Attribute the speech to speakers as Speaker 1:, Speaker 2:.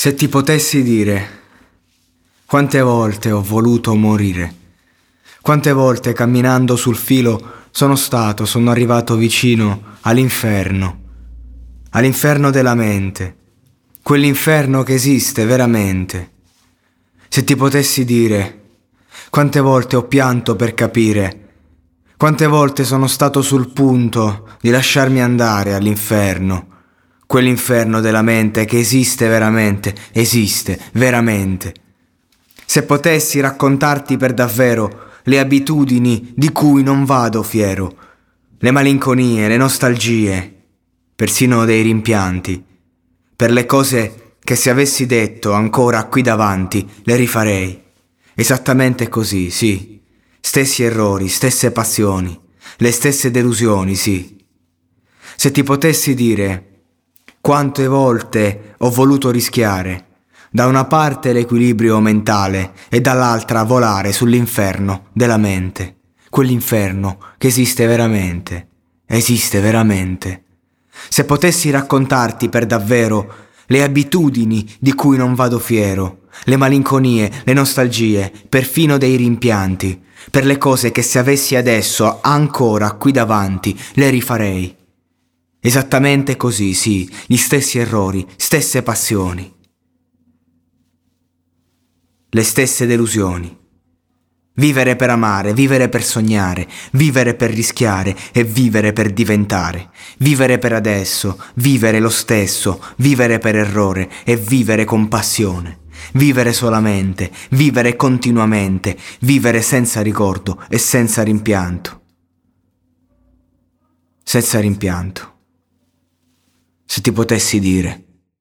Speaker 1: Se ti potessi dire quante volte ho voluto morire, quante volte camminando sul filo sono stato, sono arrivato vicino all'inferno, all'inferno della mente, quell'inferno che esiste veramente. Se ti potessi dire quante volte ho pianto per capire, quante volte sono stato sul punto di lasciarmi andare all'inferno, quell'inferno della mente che esiste veramente, esiste veramente. Se potessi raccontarti per davvero le abitudini di cui non vado fiero, le malinconie, le nostalgie, persino dei rimpianti, per le cose che se avessi detto ancora qui davanti le rifarei. Esattamente così, sì. Stessi errori, stesse passioni, le stesse delusioni, sì. Se ti potessi dire quante volte ho voluto rischiare, da una parte l'equilibrio mentale e dall'altra volare sull'inferno della mente, quell'inferno che esiste veramente, esiste veramente. Se potessi raccontarti per davvero le abitudini di cui non vado fiero, le malinconie, le nostalgie, perfino dei rimpianti, per le cose che se avessi adesso ancora qui davanti le rifarei. Esattamente così, sì, gli stessi errori, stesse passioni, le stesse delusioni. Vivere per amare, vivere per sognare, vivere per rischiare e vivere per diventare. Vivere per adesso, vivere lo stesso, vivere per errore e vivere con passione. Vivere solamente, vivere continuamente, vivere senza ricordo e senza rimpianto. Senza rimpianto. Se ti potessi dire